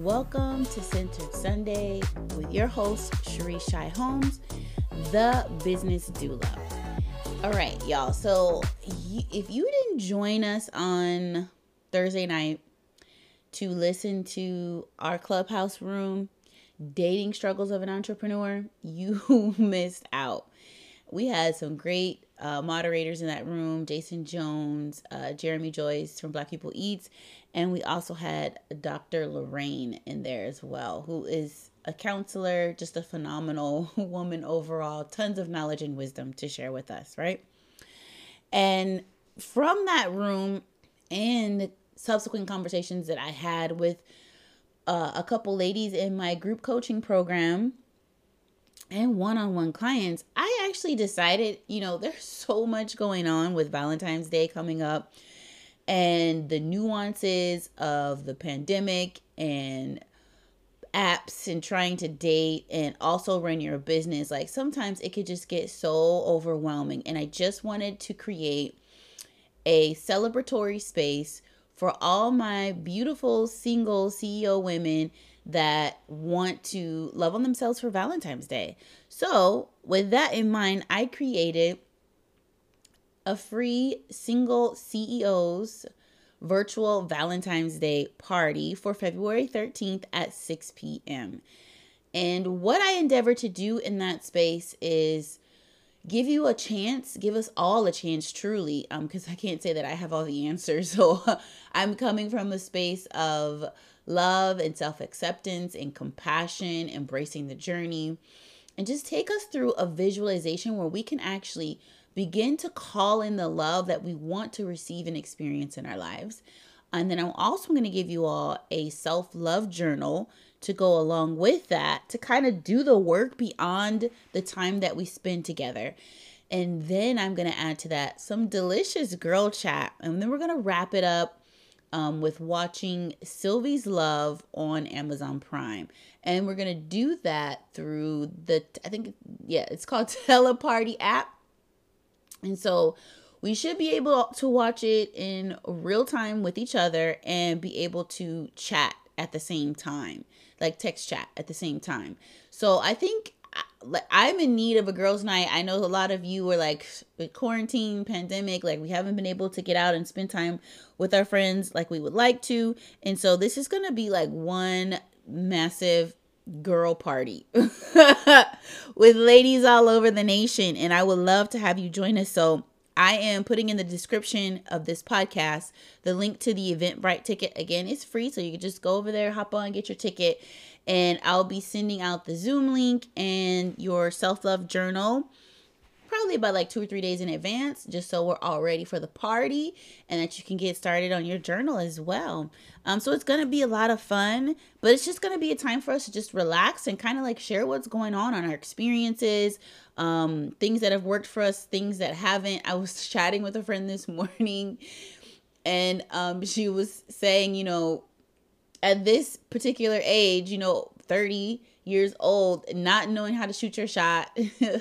Welcome to Centered Sunday with your host, Cherie Shy Holmes, the business doula. All right, y'all. So, if you didn't join us on Thursday night to listen to our clubhouse room, Dating Struggles of an Entrepreneur, you missed out. We had some great uh, moderators in that room Jason Jones, uh, Jeremy Joyce from Black People Eats, and we also had Dr. Lorraine in there as well, who is a counselor, just a phenomenal woman overall, tons of knowledge and wisdom to share with us, right? And from that room and subsequent conversations that I had with uh, a couple ladies in my group coaching program and one-on-one clients, I actually decided, you know, there's so much going on with Valentine's Day coming up and the nuances of the pandemic and apps and trying to date and also run your business like sometimes it could just get so overwhelming. And i just wanted to create a celebratory space for all my beautiful single ceo women that want to love on themselves for valentine's day. So with that in mind i created a free single ceos virtual Valentine's Day party for February 13th at 6 p.m. And what I endeavor to do in that space is give you a chance, give us all a chance truly, um, because I can't say that I have all the answers. So I'm coming from a space of love and self acceptance and compassion, embracing the journey, and just take us through a visualization where we can actually begin to call in the love that we want to receive and experience in our lives. And then I'm also going to give you all a self love journal to go along with that to kind of do the work beyond the time that we spend together. And then I'm going to add to that some delicious girl chat. And then we're going to wrap it up um, with watching Sylvie's Love on Amazon Prime. And we're going to do that through the, I think, yeah, it's called Teleparty app. And so we should be able to watch it in real time with each other and be able to chat at the same time, like text chat at the same time. So I think I'm in need of a girls' night. I know a lot of you are like quarantine, pandemic, like we haven't been able to get out and spend time with our friends like we would like to. And so this is going to be like one massive girl party with ladies all over the nation. And I would love to have you join us. So I am putting in the description of this podcast the link to the Eventbrite ticket. Again, it's free. So you can just go over there, hop on, get your ticket. And I'll be sending out the Zoom link and your self love journal probably about like two or three days in advance, just so we're all ready for the party and that you can get started on your journal as well. Um, so it's gonna be a lot of fun, but it's just gonna be a time for us to just relax and kind of like share what's going on on our experiences, um, things that have worked for us, things that haven't. I was chatting with a friend this morning, and um, she was saying, you know, at this particular age, you know, 30 years old, not knowing how to shoot your shot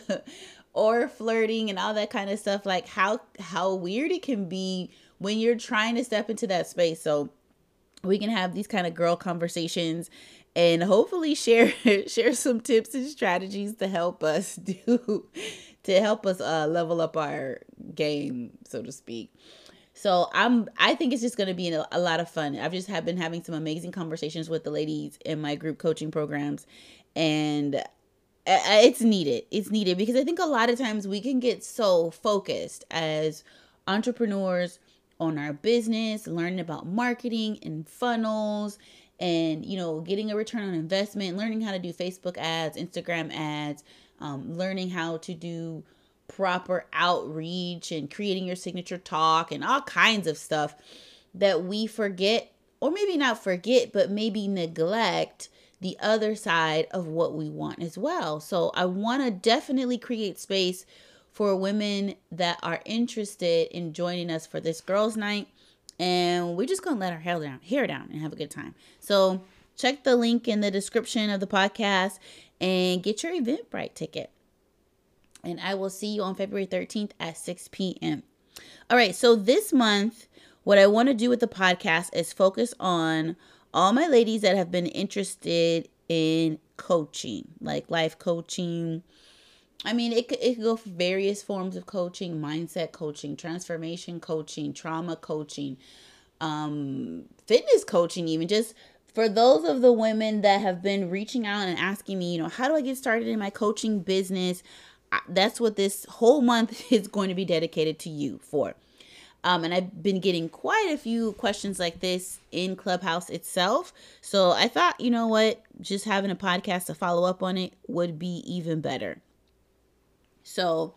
or flirting and all that kind of stuff like how how weird it can be when you're trying to step into that space. So we can have these kind of girl conversations and hopefully share share some tips and strategies to help us do to help us uh level up our game so to speak. So i'm i think it's just going to be a, a lot of fun. I've just have been having some amazing conversations with the ladies in my group coaching programs and it's needed. It's needed because I think a lot of times we can get so focused as entrepreneurs on our business, learning about marketing and funnels and you know getting a return on investment learning how to do facebook ads instagram ads um, learning how to do proper outreach and creating your signature talk and all kinds of stuff that we forget or maybe not forget but maybe neglect the other side of what we want as well. So I want to definitely create space for women that are interested in joining us for this girls' night. And we're just gonna let our hair down, hair down, and have a good time. So check the link in the description of the podcast and get your Eventbrite ticket. And I will see you on February 13th at 6 p.m. All right, so this month, what I want to do with the podcast is focus on all my ladies that have been interested in coaching, like life coaching. I mean, it could, it could go for various forms of coaching mindset coaching, transformation coaching, trauma coaching, um, fitness coaching, even just for those of the women that have been reaching out and asking me, you know, how do I get started in my coaching business? That's what this whole month is going to be dedicated to you for. Um, and I've been getting quite a few questions like this in Clubhouse itself. So I thought, you know what, just having a podcast to follow up on it would be even better. So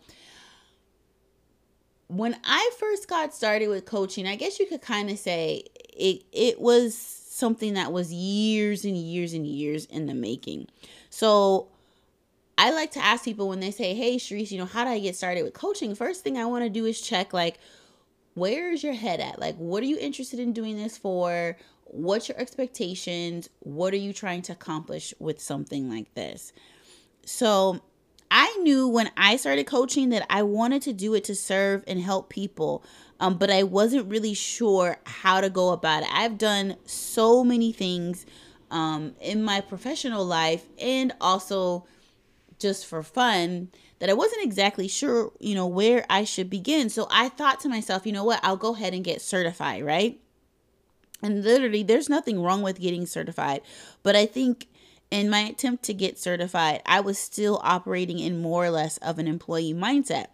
when I first got started with coaching, I guess you could kind of say it it was something that was years and years and years in the making. So I like to ask people when they say, "Hey, Sharice, you know, how do I get started with coaching?" First thing I want to do is check like where is your head at? Like what are you interested in doing this for? What's your expectations? What are you trying to accomplish with something like this? So, I knew when I started coaching that I wanted to do it to serve and help people, um, but I wasn't really sure how to go about it. I've done so many things um, in my professional life and also just for fun that I wasn't exactly sure, you know, where I should begin. So I thought to myself, you know what, I'll go ahead and get certified, right? And literally, there's nothing wrong with getting certified. But I think in my attempt to get certified, I was still operating in more or less of an employee mindset.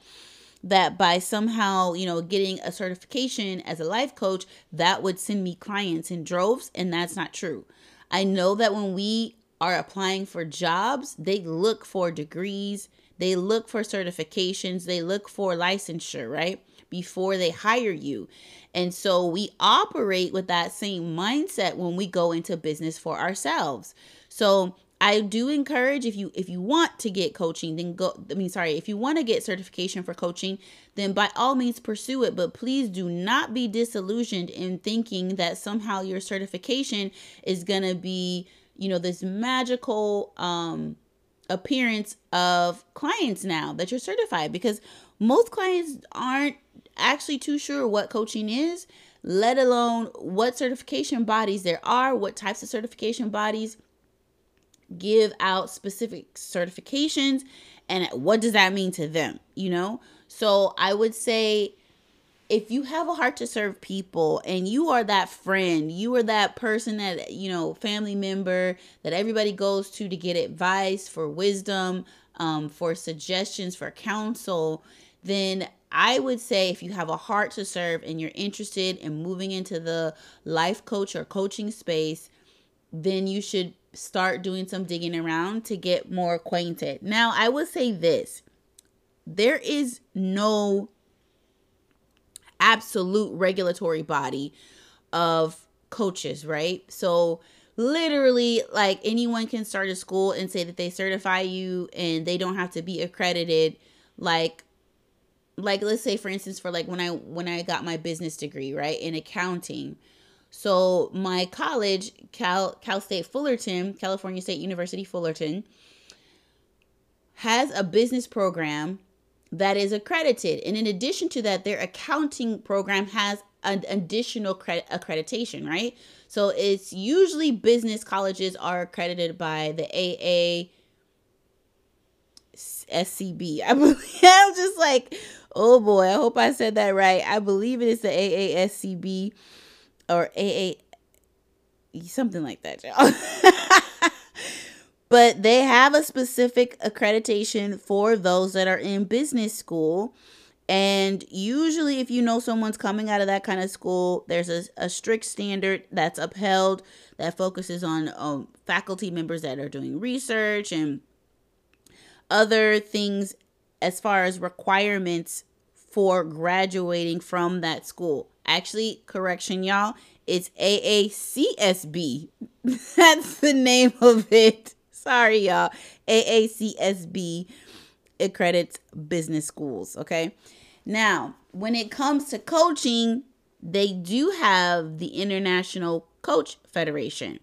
That by somehow, you know, getting a certification as a life coach, that would send me clients in droves. And that's not true. I know that when we are applying for jobs, they look for degrees, they look for certifications, they look for licensure, right? Before they hire you. And so we operate with that same mindset when we go into business for ourselves. So I do encourage if you if you want to get coaching, then go I mean sorry, if you want to get certification for coaching, then by all means pursue it, but please do not be disillusioned in thinking that somehow your certification is going to be, you know, this magical um appearance of clients now that you're certified because most clients aren't actually too sure what coaching is, let alone what certification bodies there are, what types of certification bodies give out specific certifications and what does that mean to them, you know? So I would say if you have a heart to serve people and you are that friend, you are that person that, you know, family member that everybody goes to to get advice, for wisdom, um, for suggestions, for counsel, then I would say if you have a heart to serve and you're interested in moving into the life coach or coaching space, then you should start doing some digging around to get more acquainted. Now, I would say this there is no absolute regulatory body of coaches, right? So, literally, like anyone can start a school and say that they certify you and they don't have to be accredited like like let's say for instance for like when I when I got my business degree, right, in accounting so my college, Cal Cal State Fullerton, California State University Fullerton, has a business program that is accredited. And in addition to that, their accounting program has an additional credit accreditation, right? So it's usually business colleges are accredited by the AA SCB. I believe I'm just like, oh boy, I hope I said that right. I believe it is the AASCB or AA something like that, y'all. but they have a specific accreditation for those that are in business school. And usually, if you know someone's coming out of that kind of school, there's a, a strict standard that's upheld that focuses on um, faculty members that are doing research and other things as far as requirements for graduating from that school. Actually, correction, y'all, it's AACSB. That's the name of it. Sorry, y'all. AACSB accredits business schools. Okay. Now, when it comes to coaching, they do have the International Coach Federation.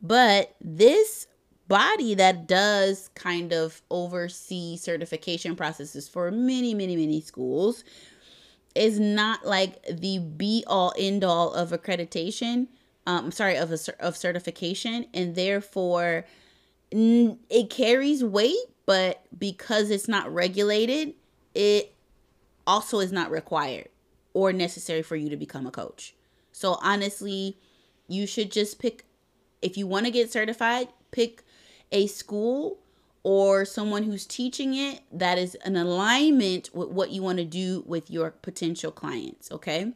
But this body that does kind of oversee certification processes for many, many, many schools is not like the be all end all of accreditation. um, sorry, of a of certification, and therefore it carries weight, but because it's not regulated, it also is not required or necessary for you to become a coach. So honestly, you should just pick if you want to get certified, pick a school or someone who's teaching it that is an alignment with what you want to do with your potential clients, okay?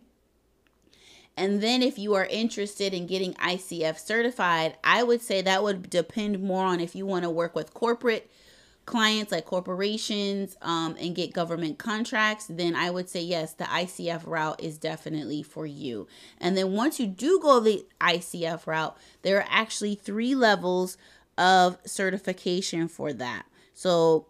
And then if you are interested in getting ICF certified, I would say that would depend more on if you want to work with corporate clients like corporations um, and get government contracts, then I would say yes, the ICF route is definitely for you. And then once you do go the ICF route, there are actually three levels of certification for that. So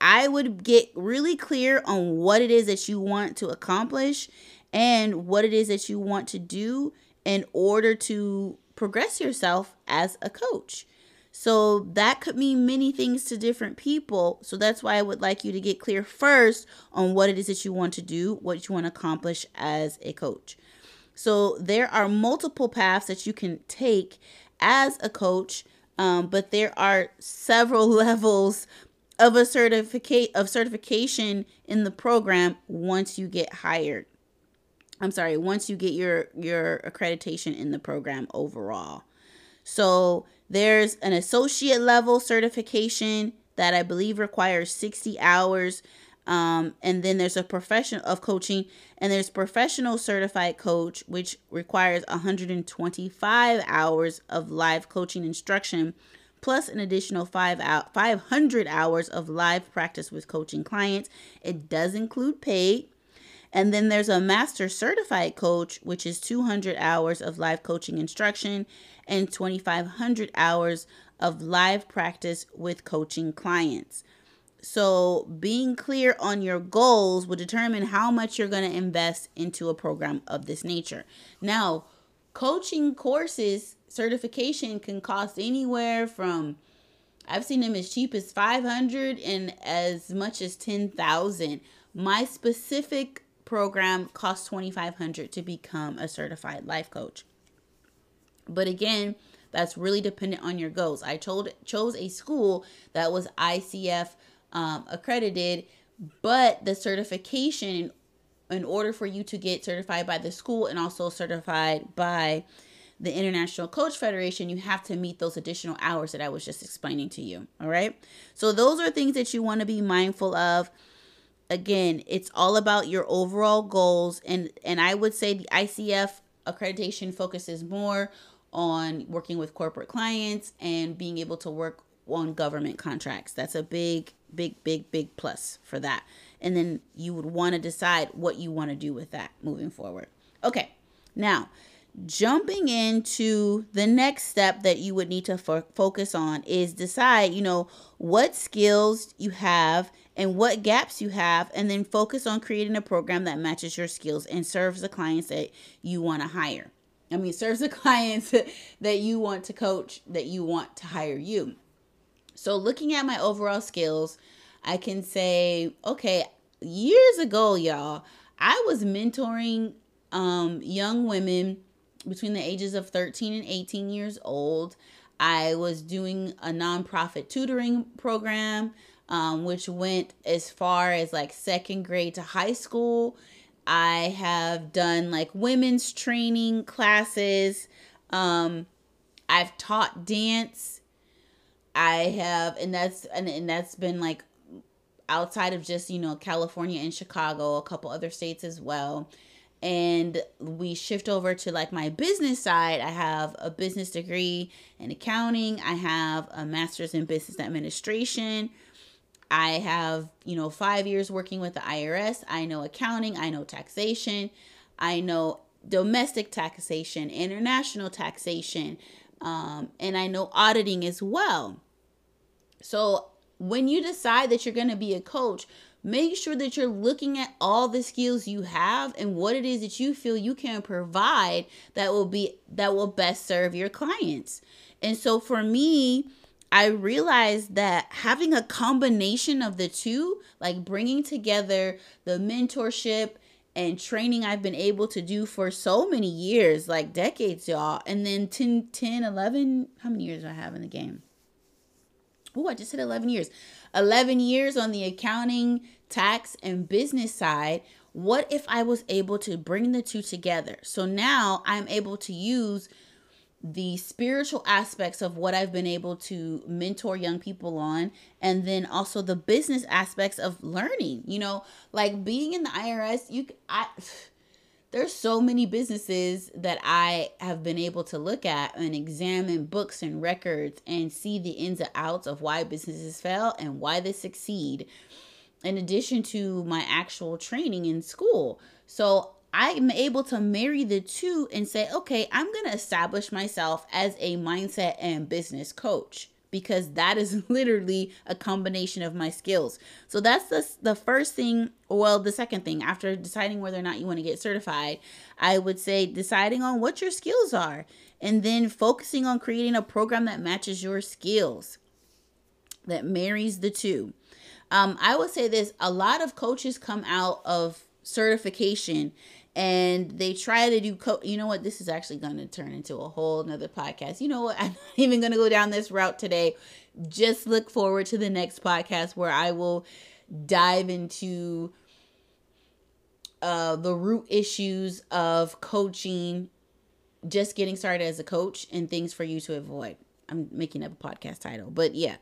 I would get really clear on what it is that you want to accomplish and what it is that you want to do in order to progress yourself as a coach. So that could mean many things to different people. So that's why I would like you to get clear first on what it is that you want to do, what you want to accomplish as a coach. So there are multiple paths that you can take as a coach, um, but there are several levels of a certificate of certification in the program once you get hired. I'm sorry, once you get your your accreditation in the program overall. So there's an associate level certification that I believe requires 60 hours. Um, and then there's a professional of coaching, and there's professional certified coach, which requires 125 hours of live coaching instruction, plus an additional five out 500 hours of live practice with coaching clients. It does include paid. And then there's a master certified coach, which is 200 hours of live coaching instruction and 2,500 hours of live practice with coaching clients. So, being clear on your goals will determine how much you're going to invest into a program of this nature. Now, coaching courses certification can cost anywhere from I've seen them as cheap as 500 and as much as 10,000. My specific program costs 2500 to become a certified life coach. But again, that's really dependent on your goals. I told chose a school that was ICF um, accredited, but the certification in order for you to get certified by the school and also certified by the International Coach Federation, you have to meet those additional hours that I was just explaining to you. All right. So, those are things that you want to be mindful of. Again, it's all about your overall goals. And, and I would say the ICF accreditation focuses more on working with corporate clients and being able to work on government contracts. That's a big, big, big, big plus for that. And then you would want to decide what you want to do with that moving forward. Okay, now jumping into the next step that you would need to fo- focus on is decide, you know, what skills you have and what gaps you have, and then focus on creating a program that matches your skills and serves the clients that you want to hire. I mean, serves the clients that you want to coach, that you want to hire you. So, looking at my overall skills, I can say, okay, years ago, y'all, I was mentoring um, young women between the ages of 13 and 18 years old. I was doing a nonprofit tutoring program, um, which went as far as like second grade to high school. I have done like women's training classes. Um, I've taught dance. I have, and that's and, and that's been like outside of just you know California and Chicago, a couple other states as well. And we shift over to like my business side. I have a business degree in accounting. I have a master's in business administration. I have, you know, five years working with the IRS. I know accounting, I know taxation, I know domestic taxation, international taxation, um, and I know auditing as well. So when you decide that you're going to be a coach, make sure that you're looking at all the skills you have and what it is that you feel you can provide that will be that will best serve your clients. And so for me, I realized that having a combination of the two, like bringing together the mentorship and training I've been able to do for so many years, like decades, y'all. And then 10, 10 11, how many years do I have in the game? Oh, I just hit 11 years. 11 years on the accounting, tax, and business side. What if I was able to bring the two together? So now I'm able to use the spiritual aspects of what I've been able to mentor young people on, and then also the business aspects of learning. You know, like being in the IRS, you I there's so many businesses that I have been able to look at and examine books and records and see the ins and outs of why businesses fail and why they succeed in addition to my actual training in school. So I'm able to marry the two and say, okay, I'm going to establish myself as a mindset and business coach because that is literally a combination of my skills. So that's the, the first thing, well, the second thing after deciding whether or not you want to get certified, I would say deciding on what your skills are and then focusing on creating a program that matches your skills, that marries the two. Um, I would say this a lot of coaches come out of certification and they try to do co- you know what this is actually going to turn into a whole another podcast. You know what i'm not even going to go down this route today. Just look forward to the next podcast where i will dive into uh, the root issues of coaching just getting started as a coach and things for you to avoid. I'm making up a podcast title but yeah.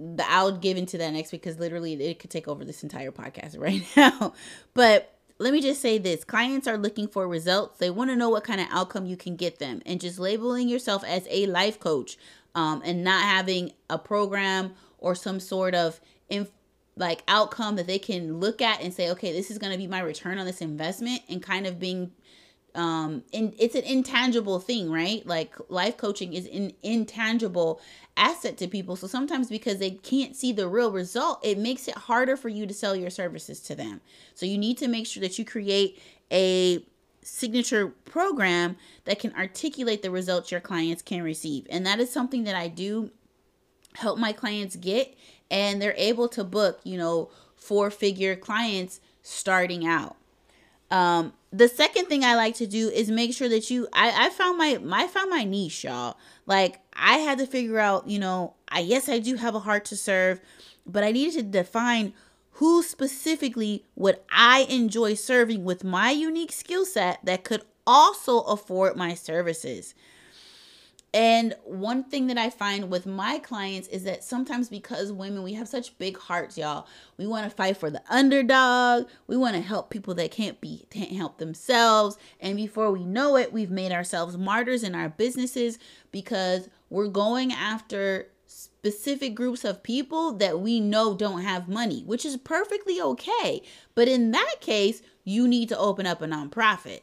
The, i'll give into that next week because literally it could take over this entire podcast right now. But let me just say this. Clients are looking for results. They want to know what kind of outcome you can get them. And just labeling yourself as a life coach um, and not having a program or some sort of inf- like outcome that they can look at and say okay this is going to be my return on this investment and kind of being um and it's an intangible thing right? Like life coaching is an intangible asset to people. So sometimes because they can't see the real result it makes it harder for you to sell your services to them. So you need to make sure that you create a signature program that can articulate the results your clients can receive. And that is something that I do help my clients get and they're able to book you know four figure clients starting out. Um, the second thing I like to do is make sure that you I, I found my I found my niche, y'all. Like I had to figure out, you know, I yes I do have a heart to serve, but I needed to define who specifically would I enjoy serving with my unique skill set that could also afford my services. And one thing that I find with my clients is that sometimes because women, we have such big hearts, y'all. We want to fight for the underdog. We want to help people that can't be can't help themselves. And before we know it, we've made ourselves martyrs in our businesses because we're going after specific groups of people that we know don't have money, which is perfectly okay. But in that case, you need to open up a nonprofit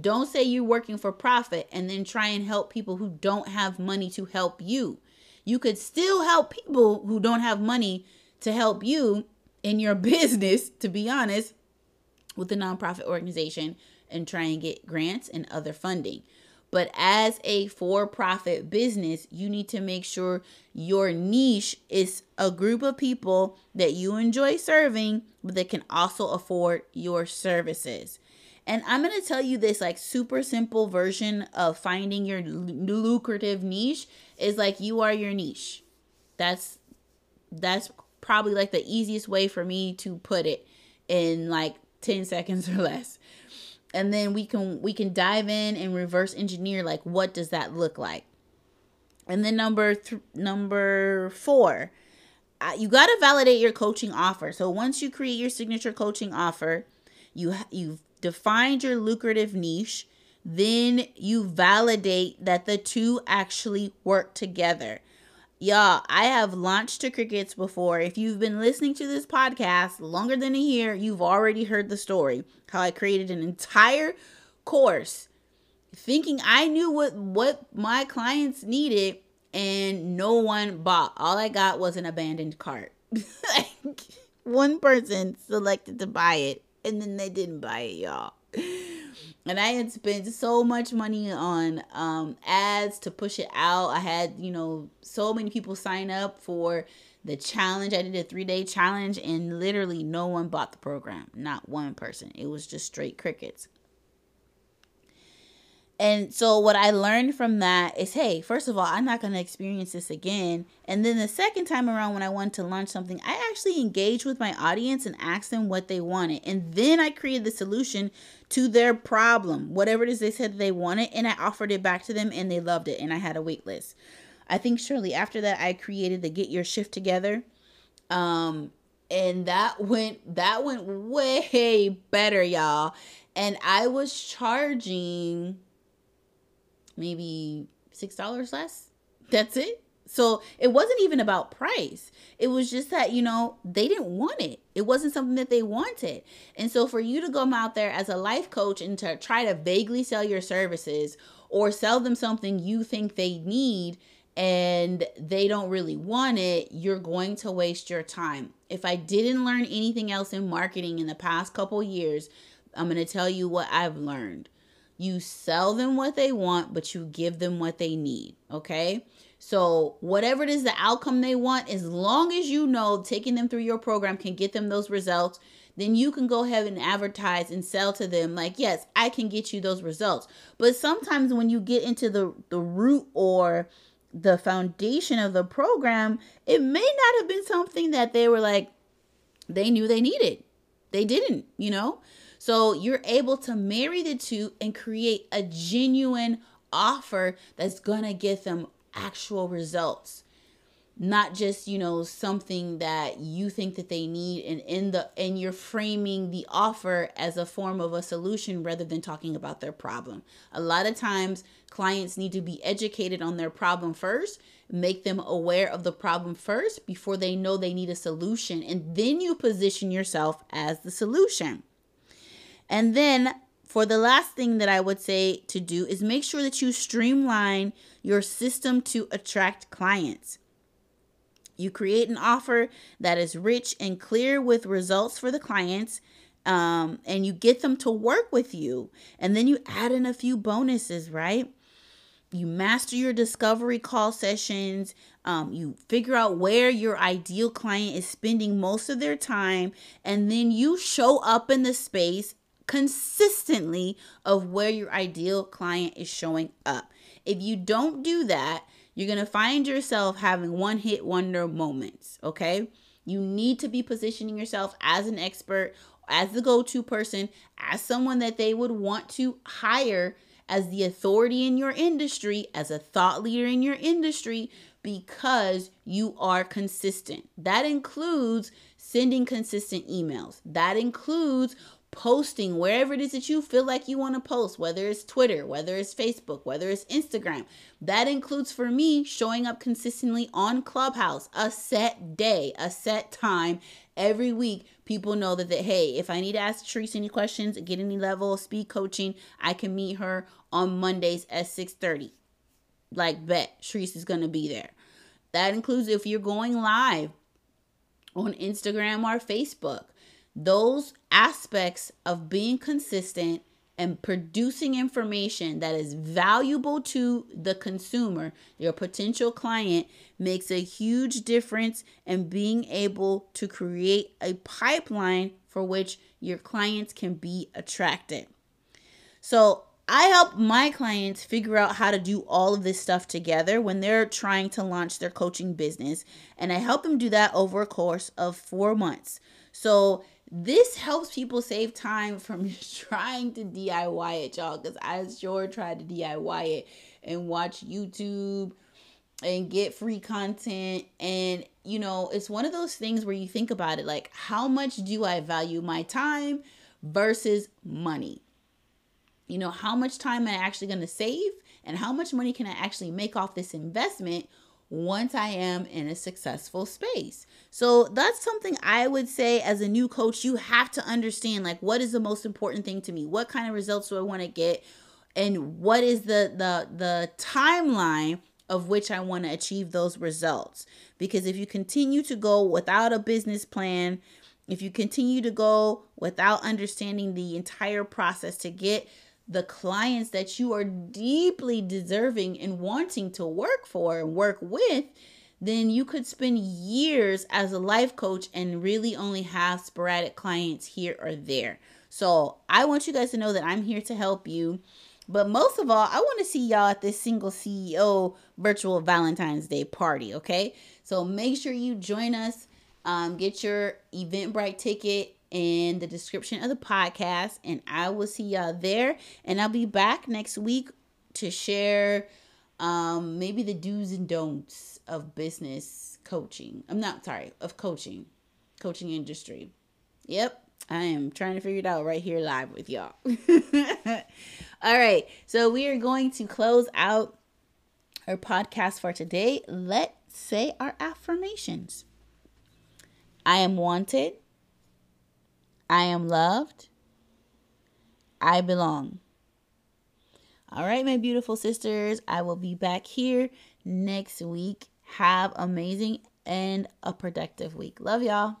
don't say you're working for profit and then try and help people who don't have money to help you. You could still help people who don't have money to help you in your business, to be honest, with a nonprofit organization and try and get grants and other funding. But as a for profit business, you need to make sure your niche is a group of people that you enjoy serving, but that can also afford your services. And I'm going to tell you this like super simple version of finding your lucrative niche is like you are your niche. That's that's probably like the easiest way for me to put it in like 10 seconds or less. And then we can we can dive in and reverse engineer like what does that look like? And then number th- number 4, uh, you got to validate your coaching offer. So once you create your signature coaching offer, you you've defined your lucrative niche, then you validate that the two actually work together. Y'all, I have launched to crickets before. If you've been listening to this podcast longer than a year, you've already heard the story. How I created an entire course thinking I knew what what my clients needed and no one bought. All I got was an abandoned cart. like one person selected to buy it and then they didn't buy it, y'all. and I had spent so much money on um, ads to push it out. I had, you know, so many people sign up for the challenge. I did a three day challenge, and literally no one bought the program. Not one person. It was just straight crickets. And so what I learned from that is, hey, first of all, I'm not going to experience this again. And then the second time around when I wanted to launch something, I actually engaged with my audience and asked them what they wanted. And then I created the solution to their problem, whatever it is they said they wanted, and I offered it back to them and they loved it and I had a wait list. I think shortly after that I created the Get Your Shift Together. Um and that went that went way better, y'all. And I was charging maybe six dollars less. That's it. So it wasn't even about price. It was just that, you know, they didn't want it. It wasn't something that they wanted. And so for you to come out there as a life coach and to try to vaguely sell your services or sell them something you think they need and they don't really want it, you're going to waste your time. If I didn't learn anything else in marketing in the past couple years, I'm going to tell you what I've learned you sell them what they want, but you give them what they need. Okay. So, whatever it is the outcome they want, as long as you know taking them through your program can get them those results, then you can go ahead and advertise and sell to them like, yes, I can get you those results. But sometimes when you get into the, the root or the foundation of the program, it may not have been something that they were like, they knew they needed. They didn't, you know? So you're able to marry the two and create a genuine offer that's going to get them actual results. Not just you know something that you think that they need and in the and you're framing the offer as a form of a solution rather than talking about their problem. A lot of times clients need to be educated on their problem first make them aware of the problem first before they know they need a solution and then you position yourself as the solution and then for the last thing that I would say to do is make sure that you streamline your system to attract clients. You create an offer that is rich and clear with results for the clients, um, and you get them to work with you. And then you add in a few bonuses, right? You master your discovery call sessions. Um, you figure out where your ideal client is spending most of their time, and then you show up in the space consistently of where your ideal client is showing up. If you don't do that, you're going to find yourself having one hit wonder moments, okay? You need to be positioning yourself as an expert, as the go to person, as someone that they would want to hire as the authority in your industry, as a thought leader in your industry, because you are consistent. That includes sending consistent emails, that includes posting wherever it is that you feel like you want to post, whether it's Twitter, whether it's Facebook, whether it's Instagram. That includes for me showing up consistently on Clubhouse, a set day, a set time every week. People know that, that hey, if I need to ask Therese any questions, get any level of speed coaching, I can meet her on Mondays at 6:30. Like bet, Therese is gonna be there. That includes if you're going live on Instagram or Facebook those aspects of being consistent and producing information that is valuable to the consumer, your potential client, makes a huge difference in being able to create a pipeline for which your clients can be attracted. So, I help my clients figure out how to do all of this stuff together when they're trying to launch their coaching business. And I help them do that over a course of four months. So, this helps people save time from trying to DIY it, y'all. Because I sure tried to DIY it and watch YouTube and get free content. And, you know, it's one of those things where you think about it like, how much do I value my time versus money? You know, how much time am I actually going to save? And how much money can I actually make off this investment once I am in a successful space. So that's something I would say as a new coach, you have to understand like what is the most important thing to me? What kind of results do I want to get? And what is the the the timeline of which I want to achieve those results? Because if you continue to go without a business plan, if you continue to go without understanding the entire process to get the clients that you are deeply deserving and wanting to work for and work with, then you could spend years as a life coach and really only have sporadic clients here or there. So I want you guys to know that I'm here to help you. But most of all, I want to see y'all at this single CEO virtual Valentine's Day party, okay? So make sure you join us. Um, get your Eventbrite ticket in the description of the podcast, and I will see y'all there. And I'll be back next week to share um, maybe the do's and don'ts of business coaching. I'm not sorry, of coaching, coaching industry. Yep, I am trying to figure it out right here live with y'all. All right, so we are going to close out our podcast for today. Let's say our affirmations. I am wanted. I am loved. I belong. All right, my beautiful sisters, I will be back here next week. Have amazing and a productive week. Love y'all.